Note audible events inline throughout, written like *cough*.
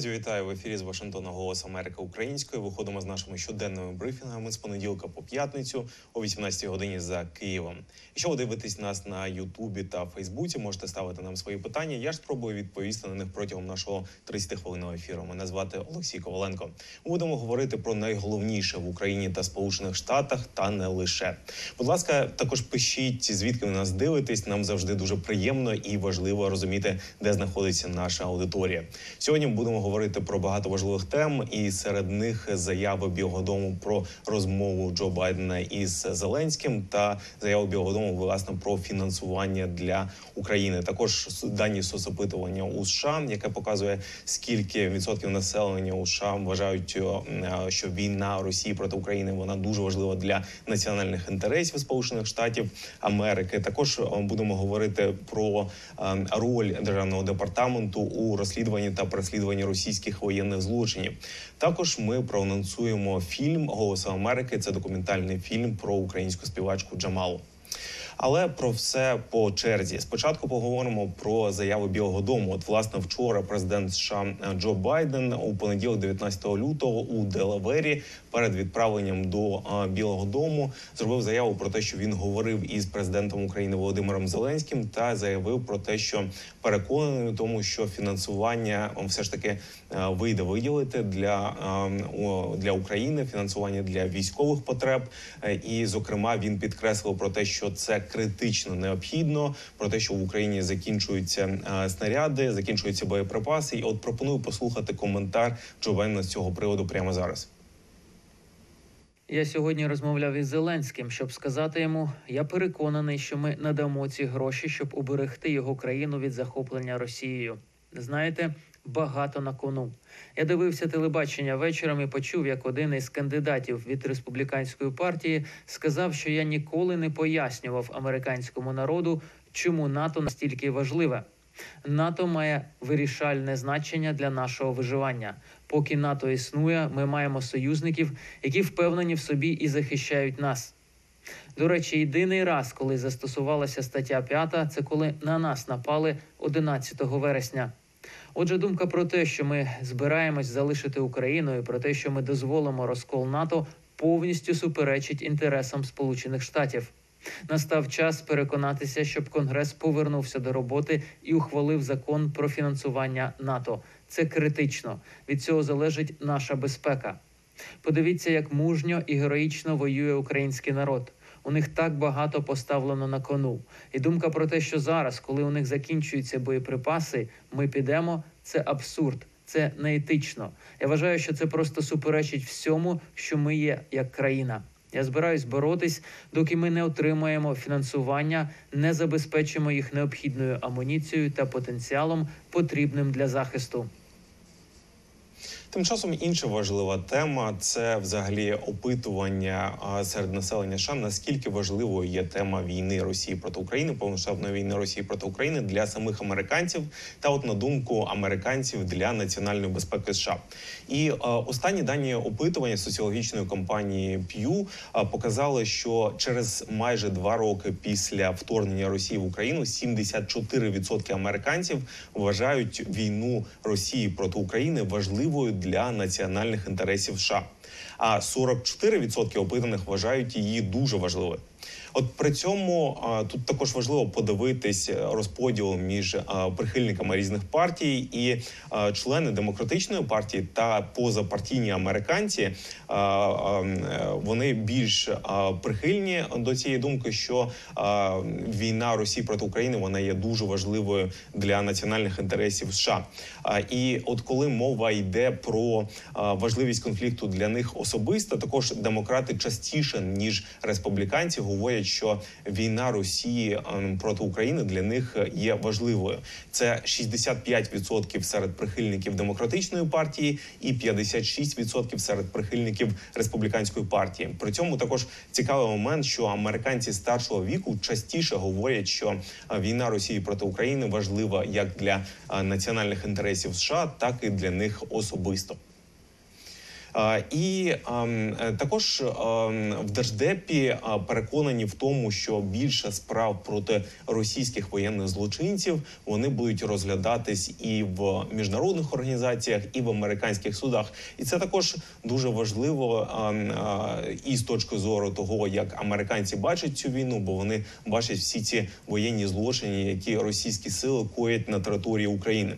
Друзі, вітаю в ефірі з Вашингтона Голос Америки Українською. Виходимо з нашими щоденними брифінгами з понеділка по п'ятницю о 18 годині за Києвом. Якщо ви дивитесь нас на Ютубі та Фейсбуці, можете ставити нам свої питання. Я ж спробую відповісти на них протягом нашого 30 хвилинного ефіру. Мене звати Олексій Коваленко. Будемо говорити про найголовніше в Україні та Сполучених Штатах, та не лише. Будь ласка, також пишіть звідки ви нас дивитесь. Нам завжди дуже приємно і важливо розуміти, де знаходиться наша аудиторія. Сьогодні будемо говорити про багато важливих тем, і серед них заяви Білого Дому про розмову Джо Байдена із Зеленським та заяви Білого Дому власне про фінансування для України. Також дані соцопитування у США, яке показує скільки відсотків населення у США вважають, е, що війна Росії проти України вона дуже важлива для національних інтересів Сполучених Штатів Америки. Також е, будемо говорити про е, роль державного департаменту у розслідуванні та переслідуванні російських воєнних злочинів. Також ми проанонсуємо фільм «Голос Америки. Це документальний фільм про українську співачку Джамалу. Але про все по черзі. Спочатку поговоримо про заяву Білого Дому. От власне вчора президент США Джо Байден у понеділок, 19 лютого, у Делавері перед відправленням до Білого Дому зробив заяву про те, що він говорив із президентом України Володимиром Зеленським, та заявив про те, що переконаний у тому, що фінансування все ж таки вийде виділити для, для України фінансування для військових потреб. І, зокрема, він підкреслив про те, що це критично необхідно, про те, що в Україні закінчуються снаряди, закінчуються боєприпаси. І от пропоную послухати коментар Джо Байдена з цього приводу прямо зараз. Я сьогодні розмовляв із Зеленським, щоб сказати йому: я переконаний, що ми надамо ці гроші, щоб уберегти його країну від захоплення Росією. Знаєте, багато на кону. Я дивився телебачення вечором і почув, як один із кандидатів від республіканської партії сказав, що я ніколи не пояснював американському народу, чому НАТО настільки важливе. НАТО має вирішальне значення для нашого виживання. Поки НАТО існує, ми маємо союзників, які впевнені в собі і захищають нас. До речі, єдиний раз, коли застосувалася стаття 5, це коли на нас напали 11 вересня. Отже, думка про те, що ми збираємось залишити Україну, і про те, що ми дозволимо розкол НАТО, повністю суперечить інтересам Сполучених Штатів. Настав час переконатися, щоб Конгрес повернувся до роботи і ухвалив закон про фінансування НАТО. Це критично. Від цього залежить наша безпека. Подивіться, як мужньо і героїчно воює український народ. У них так багато поставлено на кону. І думка про те, що зараз, коли у них закінчуються боєприпаси, ми підемо. Це абсурд, це неетично. Я вважаю, що це просто суперечить всьому, що ми є як країна. Я збираюсь боротись, доки ми не отримаємо фінансування, не забезпечимо їх необхідною амуніцією та потенціалом, потрібним для захисту. Тим часом інша важлива тема це взагалі опитування серед населення США, наскільки важливою є тема війни Росії проти України, повномасштабної війни Росії проти України для самих американців, та от на думку американців для національної безпеки США. І останні дані опитування соціологічної компанії Pew показали, що через майже два роки після вторгнення Росії в Україну 74% американців вважають війну Росії проти України важливою для національних інтересів США. А 44% опитаних вважають її дуже важливою. От при цьому тут також важливо подивитись розподіл між прихильниками різних партій і члени демократичної партії та позапартійні американці. Вони більш прихильні до цієї думки, що війна Росії проти України вона є дуже важливою для національних інтересів США. І от коли мова йде про важливість конфлікту для них особисто, також демократи частіше ніж республіканці говорять, що війна Росії ем, проти України для них є важливою. Це 65% серед прихильників демократичної партії і 56% серед прихильників республіканської партії. При цьому також цікавий момент, що американці старшого віку частіше говорять, що війна Росії проти України важлива як для національних інтересів США, так і для них особисто. І ем, е, також ем, в держдепі переконані в тому, що більше справ проти російських воєнних злочинців вони будуть розглядатись і в міжнародних організаціях, і в американських судах. І це також дуже важливо ем, і з точки зору того, як американці бачать цю війну, бо вони бачать всі ці воєнні злочини, які російські сили коять на території України.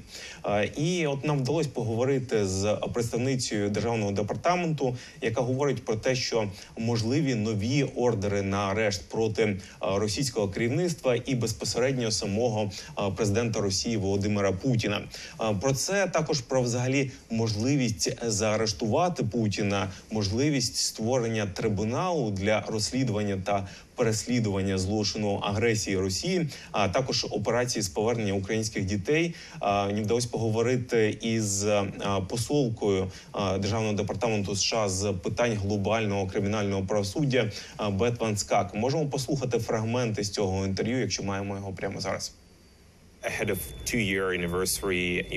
І от нам вдалося поговорити з представницею державного департаменту, яка говорить про те, що можливі нові ордери на арешт проти російського керівництва і безпосередньо самого президента Росії Володимира Путіна. Про це також про взагалі можливість заарештувати Путіна, можливість створення трибуналу для розслідування та переслідування злочину агресії Росії, а також операції з повернення українських дітей. Мені вдалося поговорити із посолкою державного департаменту США з питань глобального кримінального правосуддя Бет Скак. Можемо послухати фрагменти з цього інтерв'ю, якщо маємо його прямо зараз.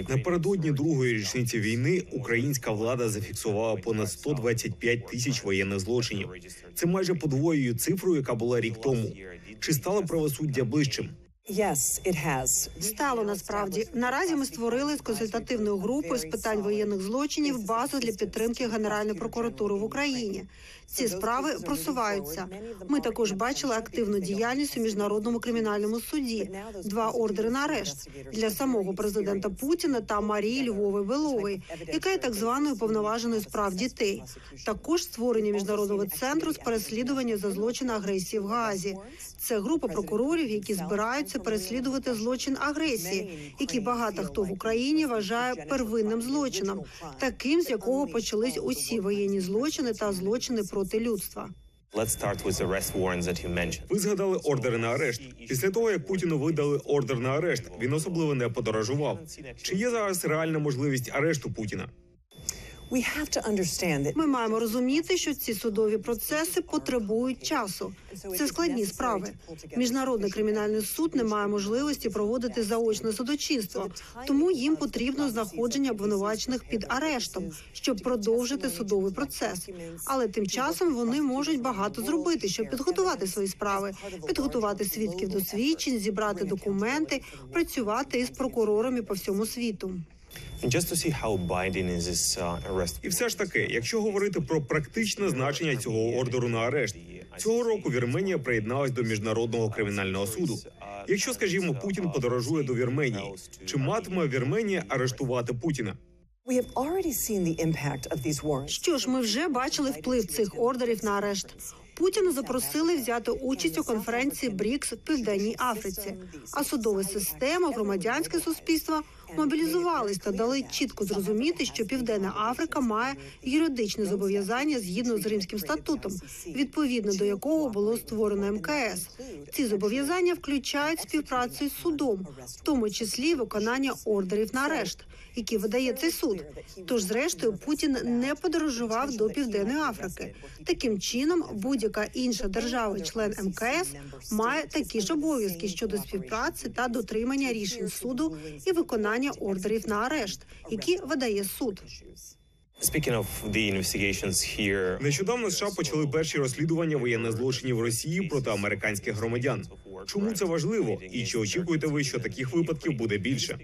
Напередодні другої річниці війни українська влада зафіксувала понад 125 тисяч воєнних злочинів. Це майже подвоює цифру, яка була рік тому. Чи стало правосуддя ближчим? Yes, it has. Стало насправді наразі. Ми створили з консультативною групою з питань воєнних злочинів базу для підтримки Генеральної прокуратури в Україні. Ці справи просуваються. Ми також бачили активну діяльність у міжнародному кримінальному суді. Два ордери на арешт для самого президента Путіна та Марії Львови Белової, яка є так званою повноваженою з прав дітей. Також створення міжнародного центру з переслідування за злочин агресії в Гаазі. Це група прокурорів, які збираються переслідувати злочин агресії, який багато хто в Україні вважає первинним злочином, таким з якого почались усі воєнні злочини та злочини проти людства. Ви згадали ордери на арешт. Після того як Путіну видали ордер на арешт, він особливо не подорожував. Чи є зараз реальна можливість арешту Путіна? Ми маємо розуміти, що ці судові процеси потребують часу. Це складні справи. Міжнародний кримінальний суд не має можливості проводити заочне судочинство, тому їм потрібно знаходження обвинувачених під арештом, щоб продовжити судовий процес. Але тим часом вони можуть багато зробити, щоб підготувати свої справи, підготувати свідків до свідчень, зібрати документи, працювати із прокурорами по всьому світу. And just to see how binding is this uh, arrest. І все ж таки, якщо говорити про практичне значення цього ордеру на арешт, цього року Вірменія приєдналась до міжнародного кримінального суду. Якщо, скажімо, Путін подорожує до Вірменії, чи матиме Вірменія арештувати Путіна? we have already seen the impact of these warrants. Що ж, ми вже бачили вплив цих ордерів на арешт. Путіна запросили взяти участь у конференції БРІКС в Південній Африці. А судова система, громадянське суспільство мобілізувались та дали чітко зрозуміти, що Південна Африка має юридичне зобов'язання згідно з Римським статутом, відповідно до якого було створено МКС. Ці зобов'язання включають співпрацю з судом, в тому числі виконання ордерів на арешт, які видає цей суд. Тож, зрештою, Путін не подорожував до Південної Африки. Таким чином, будь-яка інша держава-член МКС має такі ж обов'язки щодо співпраці та дотримання рішень суду і виконання ордерів на арешт, які видає суд. Speaking of the investigations here, Нещодавно США почали перші розслідування воєнних злочинів Росії проти американських громадян. Чому це важливо? І чи очікуєте ви, що таких випадків буде більше?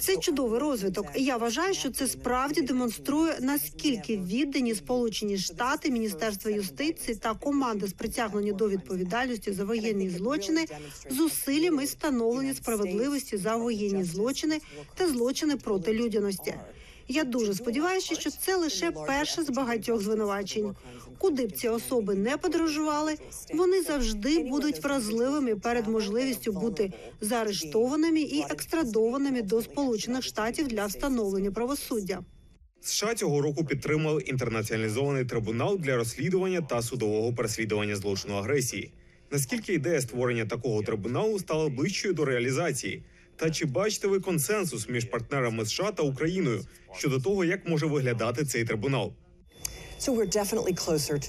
Це чудовий розвиток. І Я вважаю, що це справді демонструє наскільки віддані Сполучені Штати, Міністерство юстиції та команди з притягнення до відповідальності за воєнні злочини зусиллями встановлення справедливості за воєнні злочини та злочини проти людяності. Я дуже сподіваюся, що це лише перше з багатьох звинувачень. Куди б ці особи не подорожували, вони завжди будуть вразливими перед можливістю бути заарештованими і екстрадованими до Сполучених Штатів для встановлення правосуддя. США цього року підтримали інтернаціоналізований трибунал для розслідування та судового переслідування злочину агресії. Наскільки ідея створення такого трибуналу стала ближчою до реалізації? Та чи бачите ви консенсус між партнерами США та Україною щодо того, як може виглядати цей трибунал? So we're definitely closer to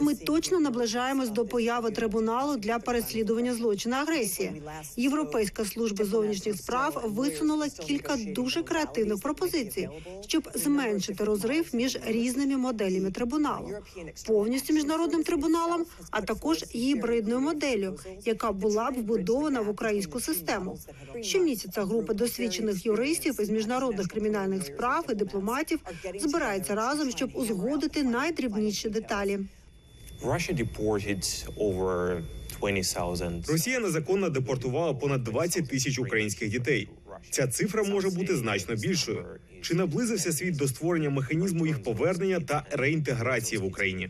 Ми точно наближаємось до появи трибуналу для переслідування злочину агресії. Європейська служба зовнішніх справ висунула кілька дуже креативних пропозицій, щоб зменшити розрив між різними моделями трибуналу, повністю міжнародним трибуналом, а також гібридною моделлю, яка була б вбудована в українську систему. Щомісяця група досвідчених юристів із міжнародних кримінальних справ і дипломатів збирається разом, щоб узгодити найдрібніші деталі. Russia deported over 20,000. Росія незаконно депортувала понад 20 тисяч українських дітей. Ця цифра може бути значно більшою. Чи наблизився світ до створення механізму їх повернення та реінтеграції в Україні?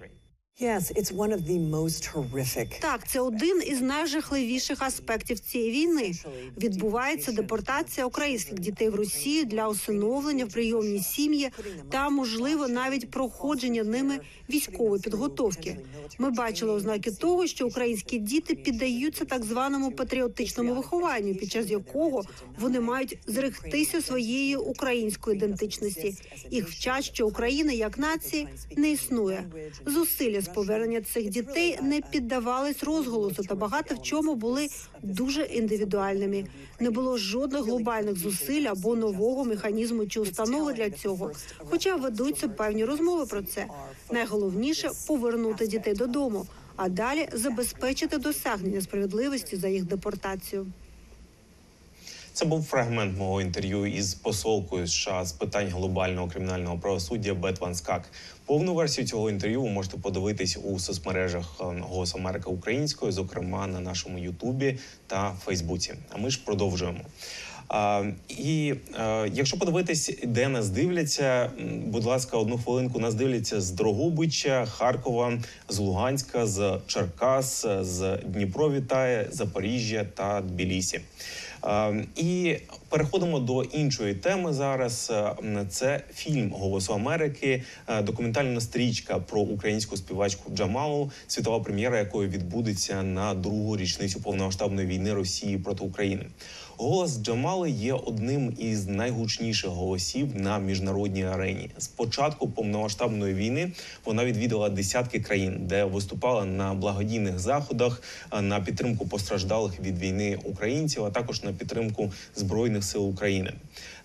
Так, це один із найжахливіших аспектів цієї війни. Відбувається депортація українських дітей в Росію для усиновлення в прийомні сім'ї та, можливо, навіть проходження ними військової підготовки. Ми бачили ознаки того, що українські діти піддаються так званому патріотичному вихованню, під час якого вони мають зректися своєї української ідентичності. Їх вчать, що Україна як нації не існує. Зусилля з повернення цих дітей не піддавались розголосу та багато в чому були дуже індивідуальними. Не було жодних глобальних зусиль або нового механізму чи установи для цього. Хоча ведуться певні розмови про це. Найголовніше повернути дітей додому, а далі забезпечити досягнення справедливості за їх депортацію. Це був фрагмент мого інтерв'ю із посолкою США з питань глобального кримінального правосуддя Бет Ван Скак. Повну версію цього інтерв'ю ви можете подивитись у соцмережах е, Голос Америка Українською, зокрема на нашому Ютубі та Фейсбуці. А ми ж продовжуємо. А, і е, якщо подивитись, де нас дивляться, будь ласка, одну хвилинку нас дивляться з Дрогобича, Харкова, з Луганська, з Черкас, з Дніпро вітає, Запоріжжя та Тбілісі. І переходимо до іншої теми зараз. Е, Це фільм Голосу Америки, е, документальна стрічка про українську співачку Джамалу, світова прем'єра якої відбудеться на другу річницю повномасштабної війни Росії проти України. Голос Джамали є одним із найгучніших голосів на міжнародній арені. З початку повномасштабної війни вона відвідала десятки країн, де виступала на благодійних заходах е, на підтримку постраждалих від війни українців, а також на підтримку збройних сил України.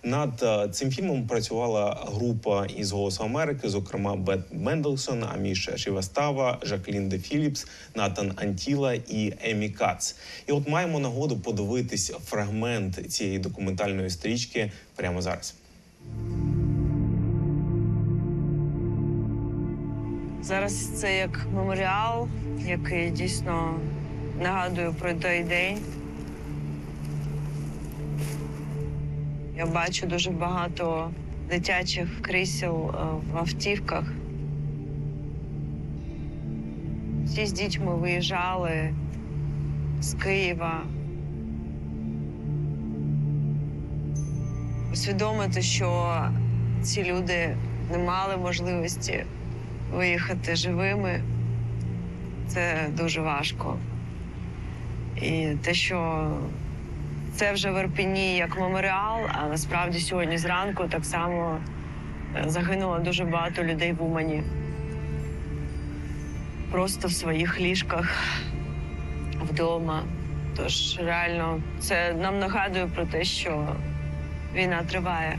Над е, цим фільмом працювала група із Голосу Америки, зокрема Бет Менделсон, Аміша Шівастава, Жаклін Де Філіпс, Натан Антіла і Емі Кац. І от маємо нагоду подивитись фрагмент цієї документальної стрічки прямо зараз. Зараз це як меморіал, який дійсно нагадує про той день. Я бачу дуже багато дитячих крісел е, в автівках. Всі з дітьми виїжджали з Києва. Усвідомити, що ці люди не мали можливості виїхати живими це дуже важко. І те, що це вже в Ірпіні як меморіал, а насправді сьогодні зранку так само е, загинуло дуже багато людей в Умані. Просто в своїх ліжках вдома. Тож реально це нам нагадує про те, що війна триває.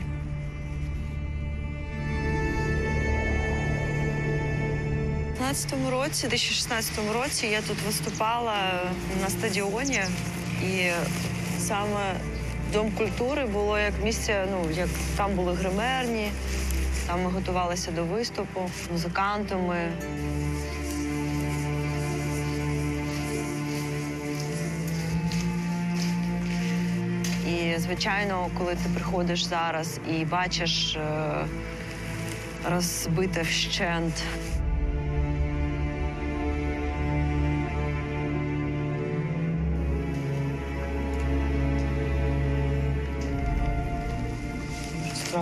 У 2016 році, 2016 році я тут виступала на стадіоні, і саме Дом культури було як місце, ну як там були гримерні, там ми готувалися до виступу музикантами. І звичайно, коли ти приходиш зараз і бачиш е, розбите вщент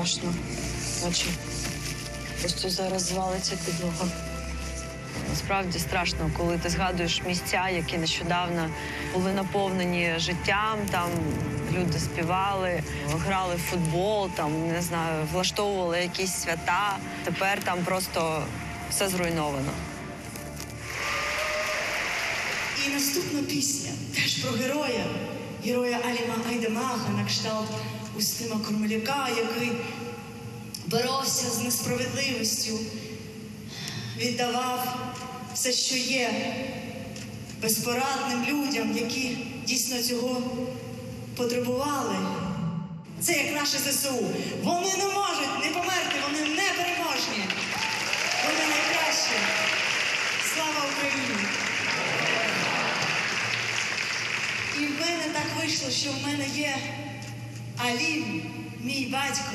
страшно. Наче просто зараз звалиться підлога. Насправді страшно, коли ти згадуєш місця, які нещодавно були наповнені життям. Там люди співали, грали в футбол, там не знаю, влаштовували якісь свята. Тепер там просто все зруйновано. І наступна пісня теж про героя, героя Аліма Айдамаха на кшталт Устима Кормеляка, який боровся з несправедливістю, віддавав все, що є, безпорадним людям, які дійсно цього потребували. Це як наше ЗСУ. Вони не можуть не померти, вони непереможні. Вони найкращі. Слава Україні! І в мене так вийшло, що в мене є Алім, мій батько,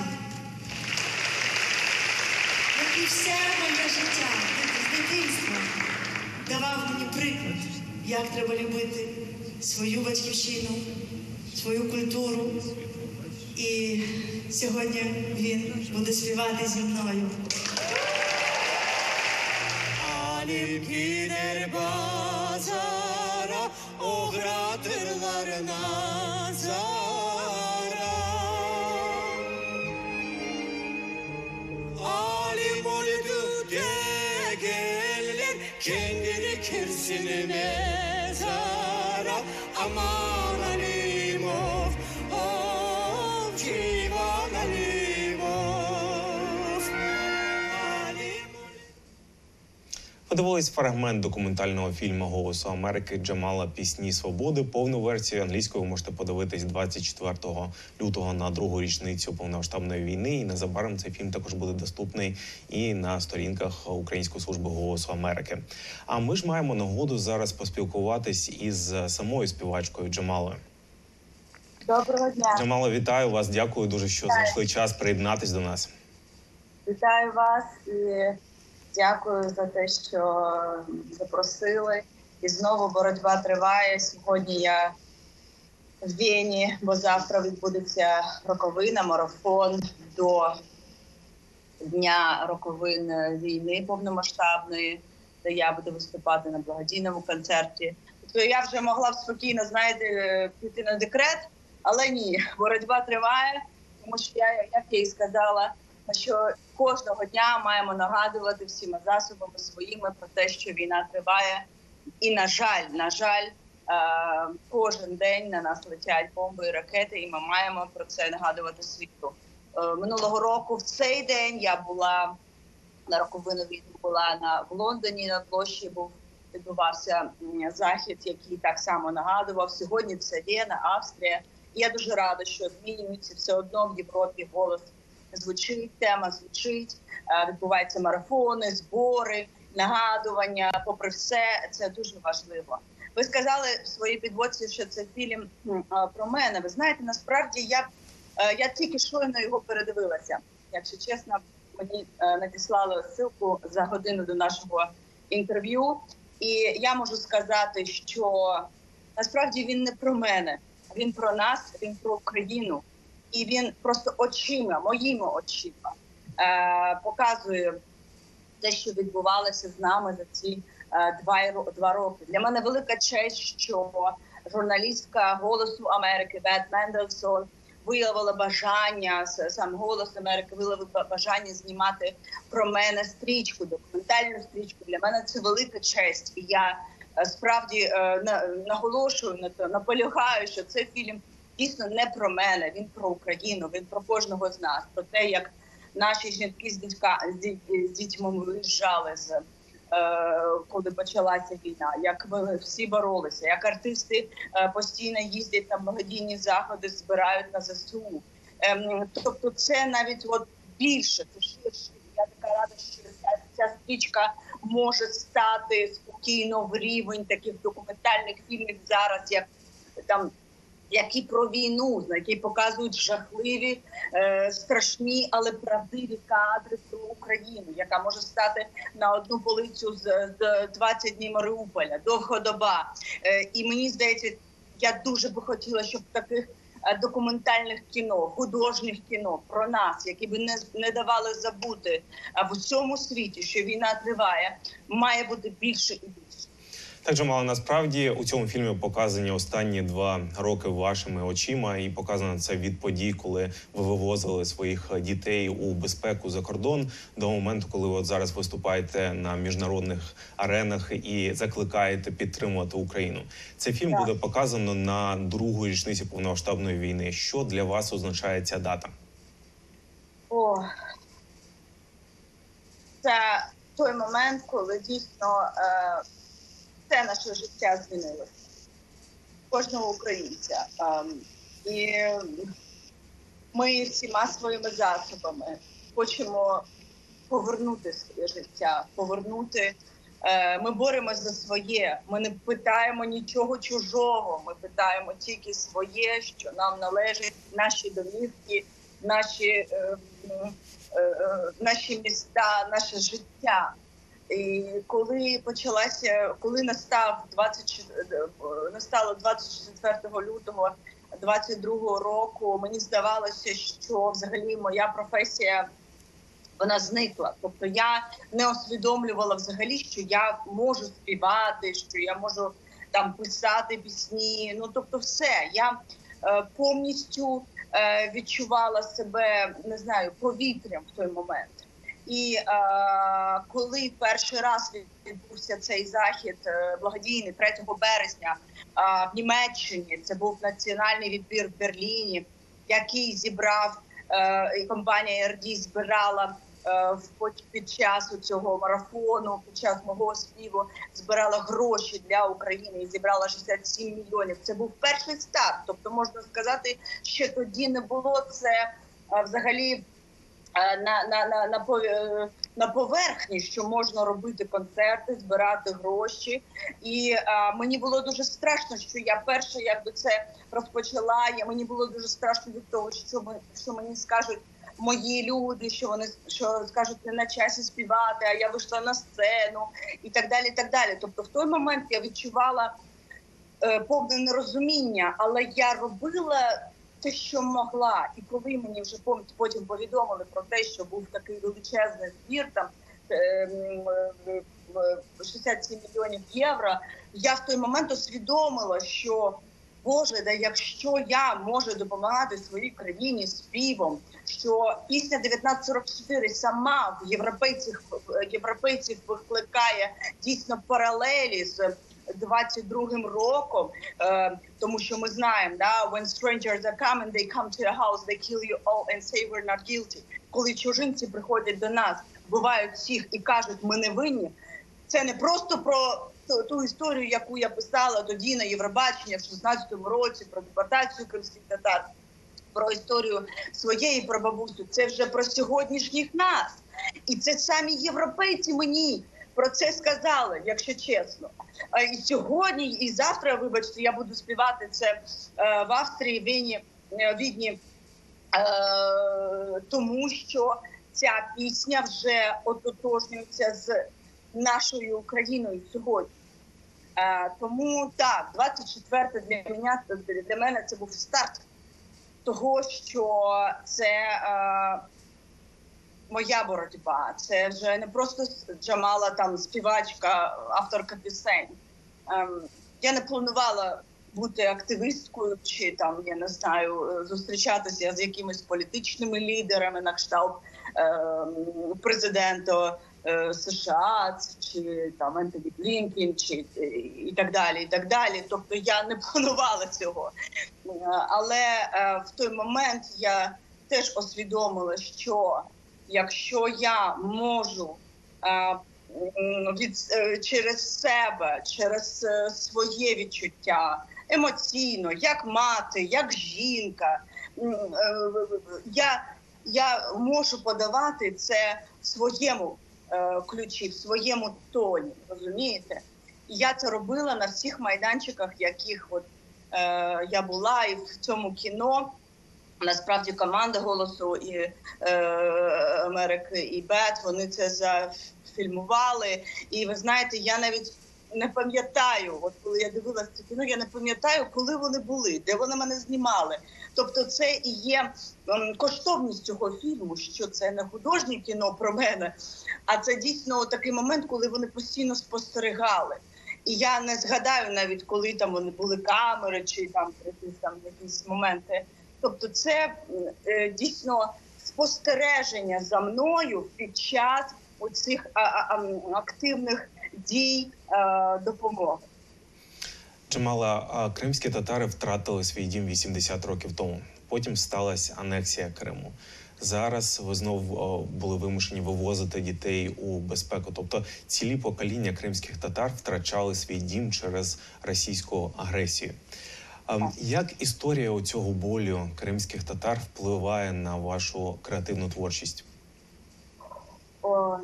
який все моє життя з дитинства давав мені приклад, як треба любити свою батьківщину, свою культуру. І сьогодні він буде співати зі мною. Alim gider pazara, ohratırlar nazara. in it. Подивились фрагмент документального фільму Голосу Америки Джамала Пісні Свободи. Повну версію англійською можете подивитись 24 лютого на другу річницю повномасштабної війни. І незабаром цей фільм також буде доступний і на сторінках Української служби голосу Америки. А ми ж маємо нагоду зараз поспілкуватись із самою співачкою Джамалою. Доброго дня. Джамала, вітаю вас. Дякую дуже, що знайшли час приєднатись до нас. Вітаю вас і дякую за те, що запросили. І знову боротьба триває. Сьогодні я в Вені, бо завтра відбудеться роковина, марафон до дня роковин війни повномасштабної, де я буду виступати на благодійному концерті. Тобто я вже могла б спокійно, знаєте, піти на декрет, але ні, *laughs* боротьба триває, тому що я, як я і сказала, що кожного дня маємо нагадувати всіма засобами своїми про те, що війна триває. І на жаль, на жаль, е, кожен день на нас летять бомби і ракети, і ми маємо про це нагадувати світу. Е, Минулого року в цей день я була на роковину війни, була на в Лондоні на площі. Був відбувався захід, який так само нагадував. Сьогодні це Вена, Австрія. І я дуже рада, що змінюється все одно в Європі голос звучить, тема звучить, е, відбуваються марафони, збори, нагадування. Попри все, це дуже важливо. Ви сказали в своїй підводці, що це фільм е, про мене. Ви знаєте, насправді я, е, я тільки щойно його передивилася. Якщо чесно, мені надіслали ссылку за годину до нашого інтерв'ю, і я можу сказати, що насправді він не про мене, він про нас, він про Україну і він просто очима, моїми очима е, показує те, що відбувалося з нами за ці е, два, два роки. Для мене велика честь, що журналістка голосу Америки Бет Мендельсон виявила бажання сам голос Америки виявив бажання знімати про мене стрічку, документальну стрічку. Для мене це велика честь, і я е, справді е, на- наголошую на то, наполягаю, що це фільм дійсно не про мене. Він про Україну. Він про кожного з нас, про те, як наші жінки з дітька з дітьми виїжджали з. е, Коли почалася війна, як ми всі боролися, як артисти е, постійно їздять на благодійні заходи, збирають на ЗСУ. Ем, Тобто, це навіть от більше, це ширше. Я така рада, що ця, ця стрічка може стати спокійно в рівень таких документальних фільмів зараз, як там які про війну, які показують жахливі, е, страшні, але правдиві кадри про Україну, яка може стати на одну полицю з, з 20 днів Маріуполя, довга доба. Е, і мені здається, я дуже би хотіла, щоб таких е, документальних кіно, художніх кіно про нас, які би не, не давали забути в усьому світі, що війна триває, має бути більше і більше. Так, Джамала, насправді у цьому фільмі показані останні два роки вашими очима, і показано це від подій, коли ви вивозили своїх дітей у безпеку за кордон до моменту, коли ви от зараз виступаєте на міжнародних аренах і закликаєте підтримувати Україну. Цей фільм Так. буде показано на другу річниці повномасштабної війни. Що для вас означає ця дата? О, це той момент, коли дійсно е, все наше життя змінилося. Кожного українця. Ем, і ми всіма своїми засобами хочемо повернути своє життя, повернути. Е, ми боремось за своє. Ми не питаємо нічого чужого. Ми питаємо тільки своє, що нам належить, наші домівки, наші, е, е, е, наші міста, наше життя. Коли почалася, коли настав 24, е, настало 24 лютого 22 року, мені здавалося, що взагалі моя професія вона зникла. Тобто я не усвідомлювала взагалі, що я можу співати, що я можу там писати пісні. Ну тобто, все я е, повністю е, відчувала себе не знаю повітрям в той момент. І е, коли перший раз відбувся цей захід е, благодійний 3 березня е, в Німеччині, це був національний відбір в Берліні, який зібрав е, і компанія RD збирала е, в під- під час цього марафону, під час мого співу збирала гроші для України і зібрала 67 мільйонів. Це був перший старт. Тобто можна сказати, що тоді не було це е, взагалі е, на, на, на, на, пов- е, на поверхні, що можна робити концерти, збирати гроші. І е, мені було дуже страшно, що я перша якби це розпочала. Я мені було дуже страшно від того, що ми що мені скажуть мої люди, що вони що скажуть не на часі співати, а я вийшла на сцену і так далі. і так далі. Тобто, в той момент я відчувала е, повне нерозуміння, але я робила те, що могла. І коли мені вже потім повідомили про те, що був такий величезний збір, там е, м, е, е, 67 мільйонів євро, я в той момент усвідомила, що Боже, да якщо я можу допомагати своїй країні співом, що пісня 1944 сама в європейців європейців викликає дійсно паралелі з 22-м роком, е, тому що ми знаємо, да, when strangers are coming, they come to your house, they kill you all and say we're not guilty. Коли чужинці приходять до нас, вбивають всіх і кажуть, ми не винні. Це не просто про ту, ту історію, яку я писала тоді на Євробачення в 16-му році про депортацію кримських татар, про історію своєї прабабусю. Це вже про сьогоднішніх нас. І це самі європейці мені про це сказали, якщо чесно. І сьогодні, і завтра, вибачте, я буду співати це е, в Австрії, Віні, е, Відні, е, тому що ця пісня вже ототожнюється з нашою Україною сьогодні. Тому так, 24 для мене для мене це був старт того, що це моя боротьба. Це вже не просто Джамала там співачка, авторка пісень. Ем, я не планувала бути активісткою чи там, я не знаю, е, зустрічатися з якимись політичними лідерами на кшталт ем, президента е, США чи там Ентоні Блінкін, чи е, і так далі. І так далі. Тобто я не *laughs* планувала цього. Але в той момент я теж усвідомила, що якщо я можу е, від е, через себе, через е, своє відчуття емоційно, як мати, як жінка, я, я можу подавати це в своєму ключі, в своєму тоні. Розумієте? І я це робила на всіх майданчиках, яких от е, я була, і в цьому кіно. Насправді команда голосу і е, Америки і Бет вони це зафільмували. І ви знаєте, я навіть не пам'ятаю, от коли я дивилася це кіно, я не пам'ятаю, коли вони були, де вони мене знімали. Тобто, це і є ем, коштовність цього фільму, що це не художнє кіно про мене, а це дійсно такий момент, коли вони постійно спостерігали. І я не згадаю навіть, коли там вони були камери чи там якісь там якісь моменти. Тобто, це е, дійсно спостереження за мною під час оцих активних дій е, допомоги. Чимало кримські татари втратили свій дім 80 років тому. Потім сталася анексія Криму. Зараз ви знов о, були вимушені вивозити дітей у безпеку. Тобто цілі покоління кримських татар втрачали свій дім через російську агресію. А, як історія цього болю кримських татар впливає на вашу креативну творчість? О,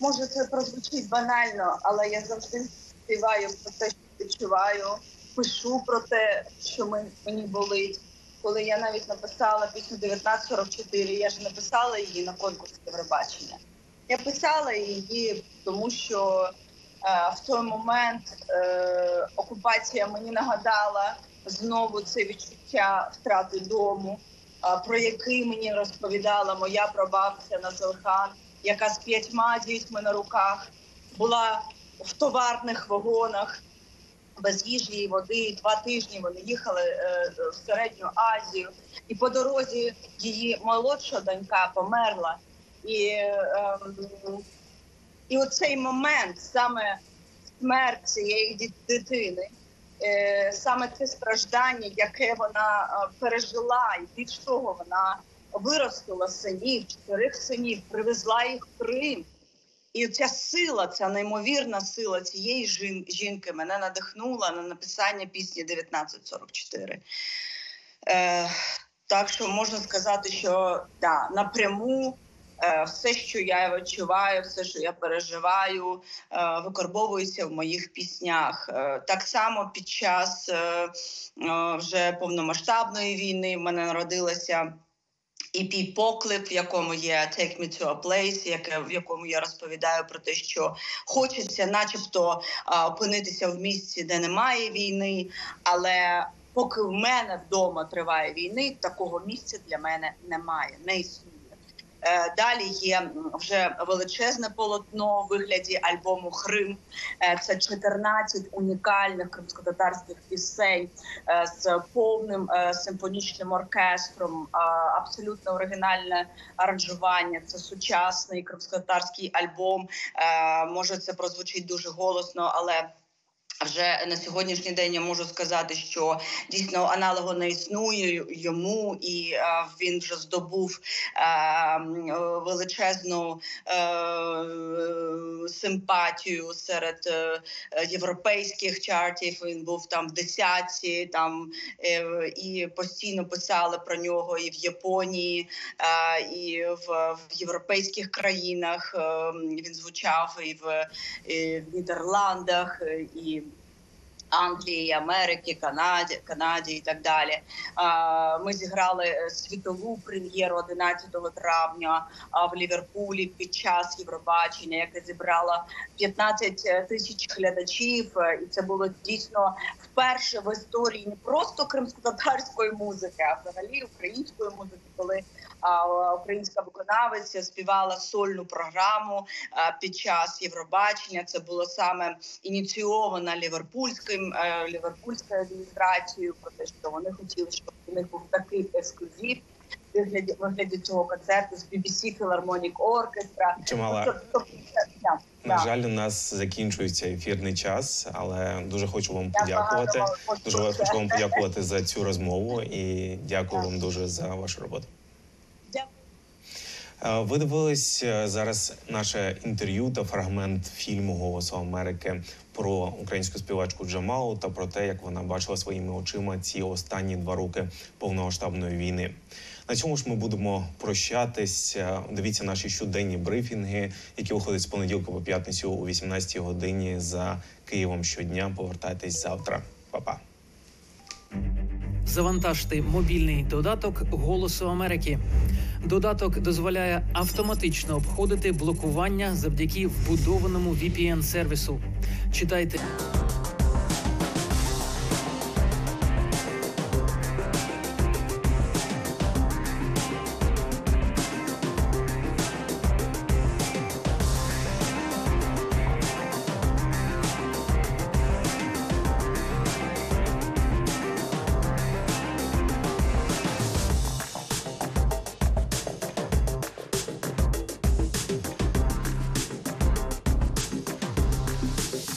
може, це прозвучить банально, але я завжди співаю про те, що відчуваю, пишу про те, що мені болить. Коли я навіть написала пісню 1944, я ж написала її на конкурсі Євробачення. Я писала її, тому що в той момент е, окупація мені нагадала знову це відчуття втрати дому, а, про який мені розповідала моя прабабця Назелхан, яка з п'ятьма дітьми на руках була в товарних вагонах без їжі і води. Два тижні вони їхали е, в середню Азію, і по дорозі її молодша донька померла. І, е, і оцей момент саме смерть цієї дитини. е, Саме це страждання, яке вона е, пережила, і від чого вона виростила синів, чотирьох синів, привезла їх в Крим. І ця сила, ця неймовірна сила цієї жінки мене надихнула на написання пісні 1944. Е, так що можна сказати, що да, напряму все, що я відчуваю, все, що я переживаю, е, викарбовується в моїх піснях. Е, так само під час е, е, вже повномасштабної війни в мене народилася. EP поклип, в якому є Take Me to a Place, яке в якому я розповідаю про те, що хочеться, начебто, опинитися в місці, де немає війни, але поки в мене вдома триває війни, такого місця для мене немає, не існує. Е, Далі є вже величезне полотно в вигляді альбому Хрим. Е, Це 14 унікальних кримськотатарських пісень е, з повним симфонічним оркестром, абсолютно оригінальне аранжування. Це сучасний кримськотатарський альбом. Може, це прозвучить дуже голосно, але вже на сьогоднішній день я можу сказати, що дійсно аналогу не існує йому, і е, він вже здобув е, величезну е, симпатію серед європейських чартів. Він був там в десятці, там і постійно писали про нього і в Японії, і в, європейських країнах. Він звучав і в, і в Нідерландах, Англії, Америки, Канаді, Канаді і так далі. Ми зіграли е, світову прем'єру 11 травня в Ліверпулі під час Євробачення, яке зібрало 15 тисяч глядачів. Е, І це було дійсно вперше в історії не просто кримсько-татарської музики, а взагалі української музики, коли українська виконавиця співала сольну програму під час Євробачення. Це було саме ініційовано ліверпульським е, ліверпульською адміністрацією про те, що вони хотіли, щоб у них був такий ексклюзив. Вигляді вигляді цього концерту з BBC Philharmonic Orchestra. Чимала. Тобто, тобто, да, На да. жаль, у нас закінчується ефірний час, але дуже хочу вам Я подякувати. багато Дуже хочу вам подякувати за цю розмову і дякую вам дуже за вашу роботу. Е, Ви дивились е, зараз наше інтерв'ю та фрагмент фільму Голосу Америки про українську співачку Джамалу та про те, як вона бачила своїми очима ці останні два роки повномасштабної війни. На цьому ж ми будемо прощатись. Е, Дивіться наші щоденні брифінги, які виходять з понеділка по п'ятницю о 18 годині за Києвом щодня. Повертайтесь завтра. Па-па. Завантажте мобільний додаток Голосу Америки. Додаток дозволяє автоматично обходити блокування завдяки вбудованому VPN сервісу. Читайте